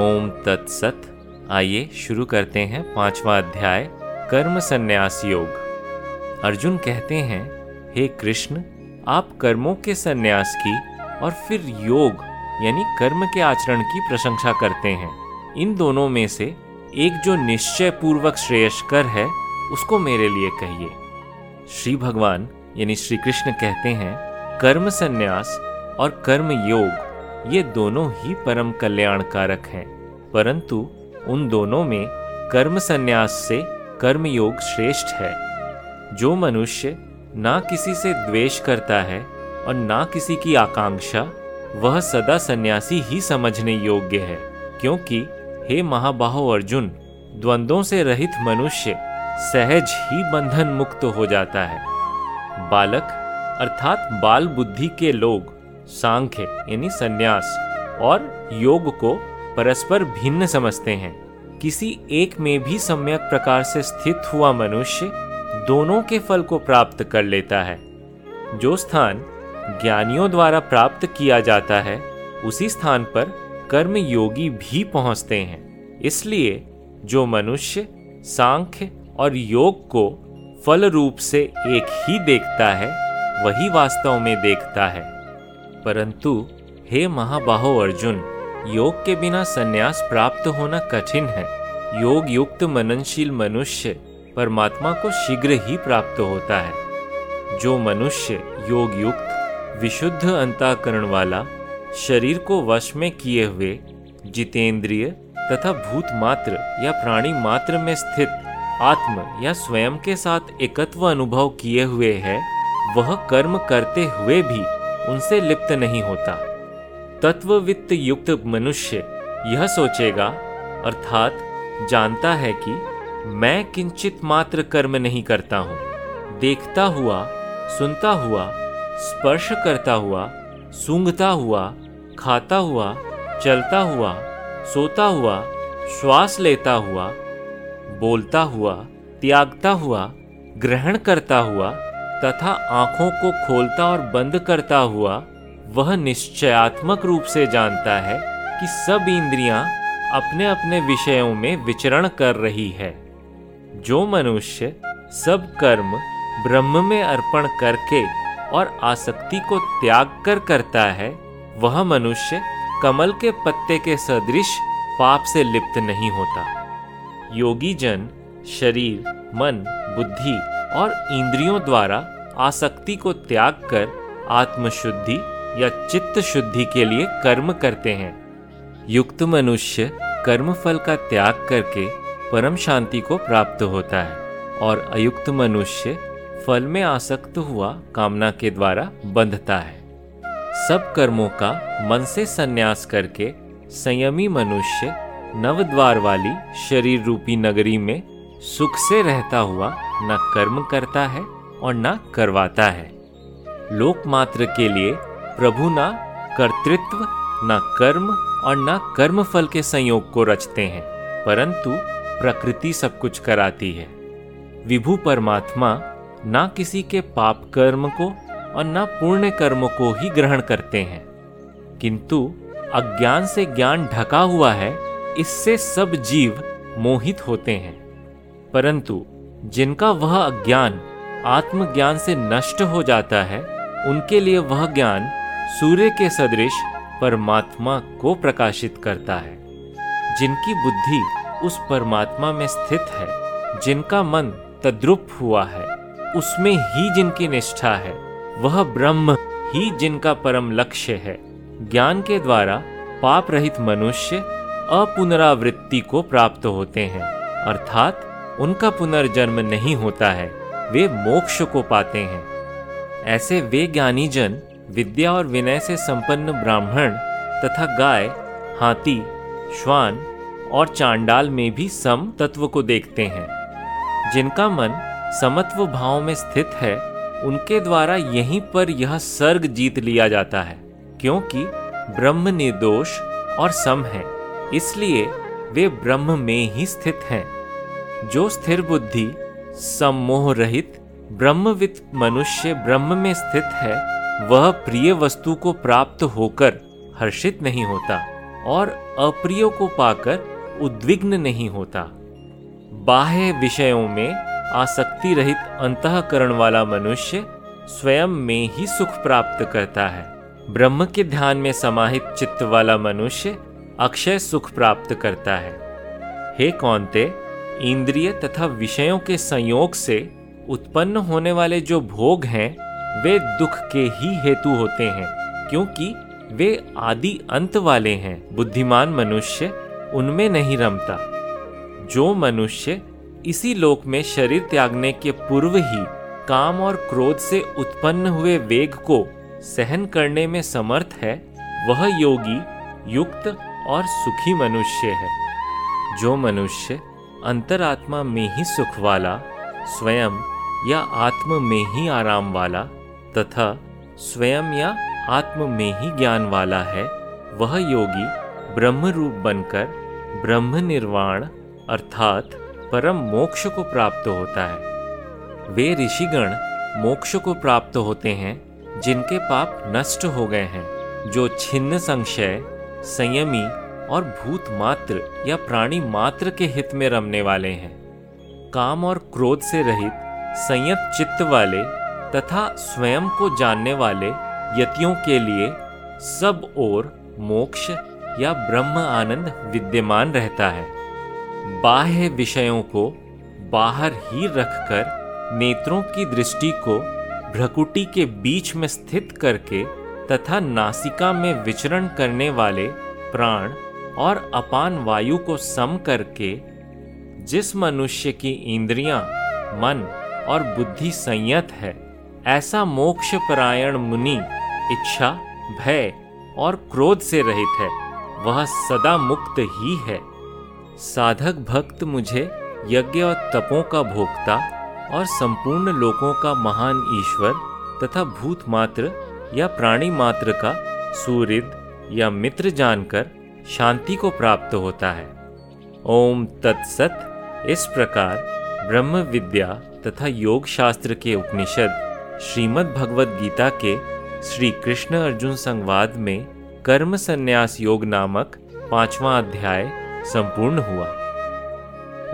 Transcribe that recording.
ओम तत्सत आइए शुरू करते हैं पांचवा अध्याय, कर्म संन्यास योग। अर्जुन कहते हैं, हे कृष्ण, आप कर्मों के संन्यास की और फिर योग, यानी कर्म के आचरण की प्रशंसा करते हैं। इन दोनों में से एक जो निश्चय पूर्वक श्रेयस्कर है, उसको मेरे लिए कहिए। श्री भगवान, यानी श्री कृष्ण कहते हैं, कर्म संन्यास और कर्म योग ये दोनों ही परम कल्याणकारक हैं, परंतु उन दोनों में कर्म संन्यास से कर्म योग श्रेष्ठ है। जो मनुष्य ना किसी से द्वेष करता है और ना किसी की आकांक्षा, वह सदा सन्यासी ही समझने योग्य है, क्योंकि हे महाबाहो अर्जुन, द्वंद्वों से रहित मनुष्य सहज ही बंधन मुक्त हो जाता है। बालक, अर्थात बाल बुद्धि के लोग सांख्य, यानी संन्यास, और योग को परस्पर भिन्न समझते हैं। किसी एक में भी सम्यक प्रकार से स्थित हुआ मनुष्य दोनों के फल को प्राप्त कर लेता है। जो स्थान ज्ञानियों द्वारा प्राप्त किया जाता है, उसी स्थान पर कर्म योगी भी पहुँचते हैं। इसलिए जो मनुष्य सांख्य और योग को फल रूप से एक ही देखता है, वही वास्तव में देखता है। परंतु हे महाबाहो अर्जुन, योग के बिना संन्यास प्राप्त होना कठिन है। योग युक्त मननशील मनुष्य परमात्मा को शीघ्र ही प्राप्त होता है। जो मनुष्य योग युक्त, विशुद्ध अंताकरण वाला, शरीर को वश में किए हुए, जितेंद्रिय तथा भूत मात्र या प्राणी मात्र में स्थित, आत्म या स्वयं के साथ एकत्व अनुभव किए हुए है, वह कर्म करते हुए भी उनसे लिप्त नहीं होता। तत्ववित्त युक्त मनुष्य यह सोचेगा, अर्थात जानता है कि मैं किंचित मात्र कर्म नहीं करता हूँ। देखता हुआ, सुनता हुआ, स्पर्श करता हुआ, सूंघता हुआ, खाता हुआ, चलता हुआ, सोता हुआ, श्वास लेता हुआ, बोलता हुआ, त्यागता हुआ, ग्रहण करता हुआ तथा आँखों को खोलता और बंद करता हुआ, वह निश्चयात्मक रूप से जानता है कि सब इंद्रियाँ अपने अपने विषयों में विचरण कर रही है। जो मनुष्य सब कर्म ब्रह्म में अर्पण करके और आसक्ति को त्याग कर करता है, वह मनुष्य कमल के पत्ते के सदृश पाप से लिप्त नहीं होता। योगी जन शरीर, मन बुद्धि और इंद्रियों द्वारा आसक्ति को त्याग कर आत्मशुद्धि या चित्त शुद्धि के लिए कर्म करते हैं। युक्त मनुष्य कर्म फल का त्याग करके परम शांति को प्राप्त होता है और अयुक्त मनुष्य फल में आसक्त हुआ कामना के द्वारा बंधता है। सब कर्मों का मन से संन्यास करके संयमी मनुष्य नवद्वार वाली शरीर रूपी नगरी में सुख से रहता हुआ न कर्म करता है और न करवाता है। लोकमात्र के लिए प्रभु न कर्तृत्व, न कर्म और न कर्म फल के संयोग को रचते हैं, परंतु प्रकृति सब कुछ कराती है। विभु परमात्मा न किसी के पाप कर्म को और न पुण्य कर्म को ही ग्रहण करते हैं। किंतु अज्ञान से ज्ञान ढका हुआ है, इससे सब जीव मोहित होते हैं। परंतु जिनका वह अज्ञान आत्मज्ञान से नष्ट हो जाता है, उनके लिए वह ज्ञान सूर्य के सदृश परमात्मा को प्रकाशित करता है। जिनकी बुद्धि उस परमात्मा में स्थित है, जिनका मन तद्रुप हुआ है, उसमें ही जिनकी निष्ठा है, वह ब्रह्म ही जिनका परम लक्ष्य है। ज्ञान के द्वारा पाप रहित मनुष्य अपुनरावृत्ति को प्राप्त होते हैं, अर्थात उनका पुनर्जन्म नहीं होता है, वे मोक्ष को पाते हैं। ऐसे वे ज्ञानी जन, विद्या और विनय से संपन्न ब्राह्मण तथा गाय, हाथी, श्वान और चांडाल में भी सम तत्व को देखते हैं। जिनका मन समत्व भाव में स्थित है, उनके द्वारा यहीं पर यह सर्ग जीत लिया जाता है, क्योंकि ब्रह्म निर्दोष और सम है, इसलिए वे ब्रह्म में ही स्थित हैं। जो स्थिर बुद्धि, सम्मोह रहित ब्रह्मविद मनुष्य ब्रह्म में स्थित है, वह प्रिय वस्तु को प्राप्त होकर हर्षित नहीं होता और अप्रियो को पाकर उद्विग्न नहीं होता। बाह्य विषयों में आसक्ति रहित अंतकरण वाला मनुष्य स्वयं में ही सुख प्राप्त करता है। ब्रह्म के ध्यान में समाहित चित्त वाला मनुष्य अक्षय सुख प्राप्त करता है। हे कौनते इंद्रिय तथा विषयों के संयोग से उत्पन्न होने वाले जो भोग हैं, वे दुख के ही हेतु होते हैं, क्योंकि वे आदि अंत वाले हैं। बुद्धिमान मनुष्य उनमें नहीं रमता। जो मनुष्य इसी लोक में शरीर त्यागने के पूर्व ही काम और क्रोध से उत्पन्न हुए वेग को सहन करने में समर्थ है, वह योगी, युक्त और सुखी मनुष्य है। जो मनुष्य अंतरात्मा में ही सुख वाला, स्वयं या आत्म में ही आराम वाला, तथा स्वयं या आत्म में ही ज्ञान वाला है, वह योगी ब्रह्म रूप बनकर ब्रह्म निर्वाण अर्थात परम मोक्ष को प्राप्त होता है। वे ऋषिगण मोक्ष को प्राप्त होते हैं, जिनके पाप नष्ट हो गए हैं, जो छिन्न संशय, संयमी और भूत मात्र या प्राणी मात्र के हित में रमने वाले हैं। काम और क्रोध से रहित, संयत चित्त वाले तथा स्वयं को जानने वाले यतियों के लिए सब ओर मोक्ष या ब्रह्म आनंद विद्यमान रहता है। बाह्य विषयों को बाहर ही रखकर, नेत्रों की दृष्टि को भ्रकुटी के बीच में स्थित करके तथा नासिका में विचरण करने वाले प्राण और अपान वायु को सम करके जिस मनुष्य की इंद्रियाँ, मन और बुद्धि संयत है ऐसा मोक्ष परायण मुनि इच्छा भय और क्रोध से रहित है वह सदा मुक्त ही है। साधक भक्त मुझे यज्ञ और तपों का भोक्ता और संपूर्ण लोकों का महान ईश्वर तथा भूत मात्र या प्राणी मात्र का सूरिद या मित्र जानकर शांति को प्राप्त होता है। ओम तत्सत, इस प्रकार ब्रह्म विद्या तथा योग शास्त्र के उपनिषद श्रीमद् भगवद गीता के श्री कृष्ण अर्जुन संवाद में कर्म संन्यास योग नामक पांचवा अध्याय संपूर्ण हुआ।